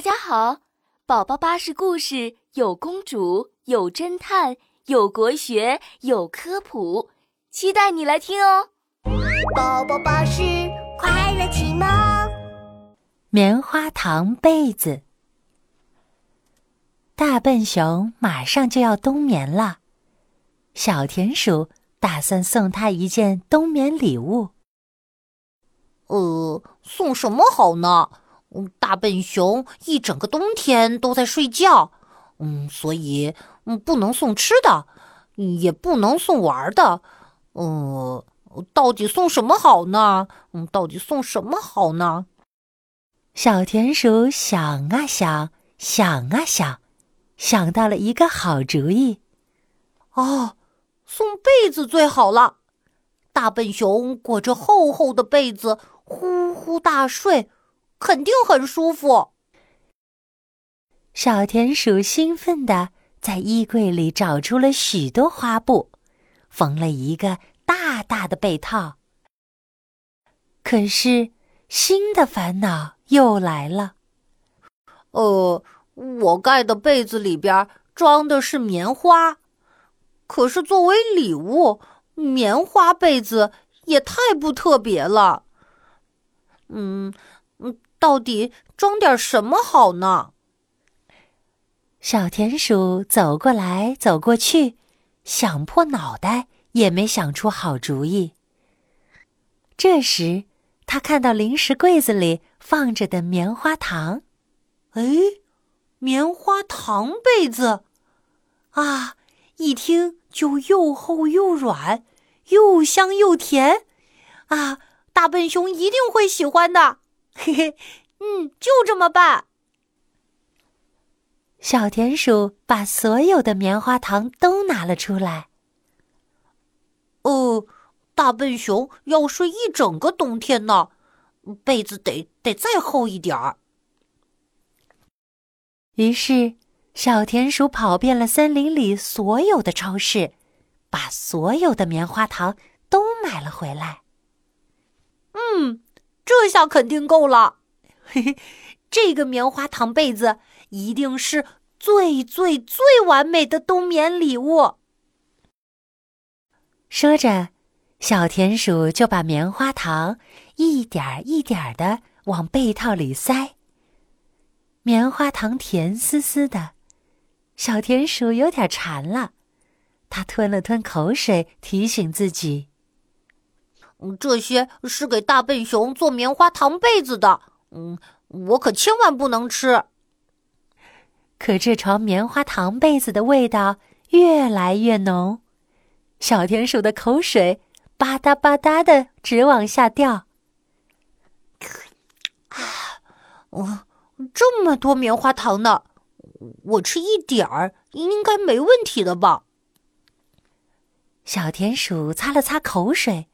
大家好，宝宝巴士故事有公主，有侦探，有国学，有科普，期待你来听哦。宝宝巴士快乐启蒙。棉花糖被子。大笨熊马上就要冬眠了，小田鼠打算送他一件冬眠礼物。呃，送什么好呢？嗯，大笨熊一整个冬天都在睡觉，嗯，所以嗯不能送吃的，也不能送玩的，嗯，到底送什么好呢？嗯，到底送什么好呢？小田鼠想啊想，想啊想，想到了一个好主意。哦，送被子最好了。大笨熊裹着厚厚的被子，呼呼大睡。肯定很舒服。小田鼠兴奋地在衣柜里找出了许多花布，缝了一个大大的被套。可是，新的烦恼又来了。呃，我盖的被子里边装的是棉花，可是作为礼物，棉花被子也太不特别了。嗯。到底装点什么好呢？小田鼠走过来走过去，想破脑袋也没想出好主意。这时，他看到零食柜子里放着的棉花糖，哎，棉花糖被子，啊，一听就又厚又软，又香又甜，啊，大笨熊一定会喜欢的。嘿嘿，嗯，就这么办。小田鼠把所有的棉花糖都拿了出来。哦，大笨熊要睡一整个冬天呢，被子得得再厚一点儿。于是，小田鼠跑遍了森林里所有的超市，把所有的棉花糖都买了回来。嗯。这下肯定够了，嘿嘿，这个棉花糖被子一定是最最最完美的冬眠礼物。说着，小田鼠就把棉花糖一点一点的往被套里塞。棉花糖甜丝丝的，小田鼠有点馋了，它吞了吞口水，提醒自己。这些是给大笨熊做棉花糖被子的，嗯，我可千万不能吃。可这床棉花糖被子的味道越来越浓，小田鼠的口水吧嗒吧嗒的直往下掉。啊，哦，这么多棉花糖呢，我吃一点儿应该没问题的吧？小田鼠擦了擦口水。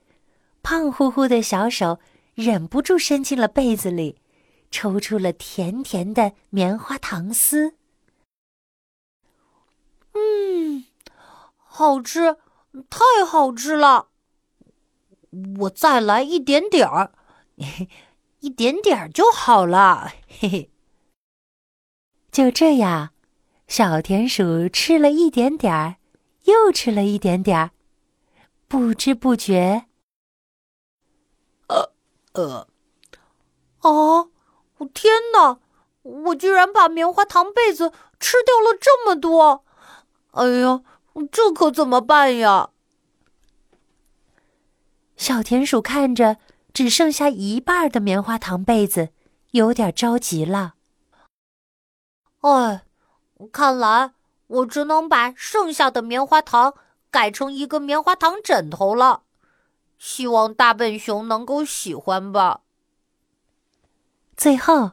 胖乎乎的小手忍不住伸进了被子里，抽出了甜甜的棉花糖丝。嗯，好吃，太好吃了！我再来一点点儿，一点点儿就好了。嘿嘿。就这样，小田鼠吃了一点点儿，又吃了一点点儿，不知不觉。呃，啊！天哪，我居然把棉花糖被子吃掉了这么多！哎呀，这可怎么办呀？小田鼠看着只剩下一半的棉花糖被子，有点着急了。哎，看来我只能把剩下的棉花糖改成一个棉花糖枕头了。希望大笨熊能够喜欢吧。最后，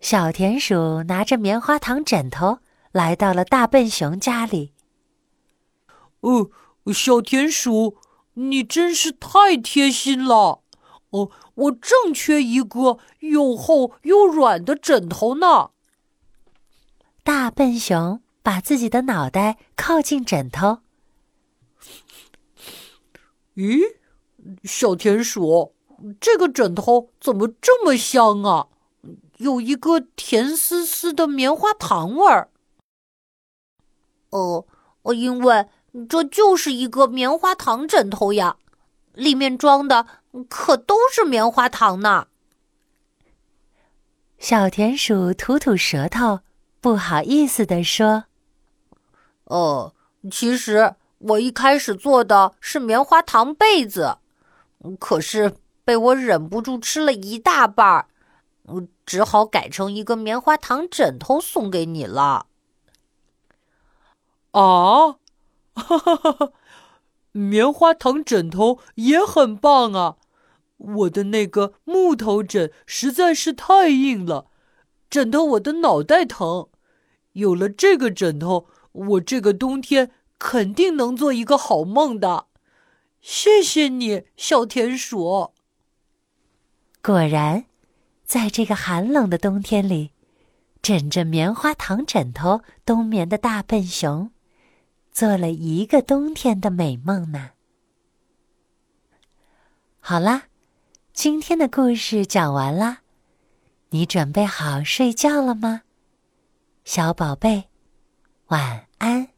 小田鼠拿着棉花糖枕头来到了大笨熊家里。哦，小田鼠，你真是太贴心了！哦，我正缺一个又厚又软的枕头呢。大笨熊把自己的脑袋靠近枕头。咦？小田鼠，这个枕头怎么这么香啊？有一个甜丝丝的棉花糖味儿。哦，因为这就是一个棉花糖枕头呀，里面装的可都是棉花糖呢。小田鼠吐吐舌头，不好意思地说：“哦，其实我一开始做的是棉花糖被子，可是被我忍不住吃了一大半儿，只好改成一个棉花糖枕头送给你了。”啊，哈哈哈哈！棉花糖枕头也很棒啊。我的那个木头枕实在是太硬了，枕得我的脑袋疼。有了这个枕头，我这个冬天肯定能做一个好梦的。谢谢你，小田鼠。果然，在这个寒冷的冬天里，枕着棉花糖枕头冬眠的大笨熊，做了一个冬天的美梦呢。好啦。今天的故事讲完啦，你准备好睡觉了吗，小宝贝？晚安。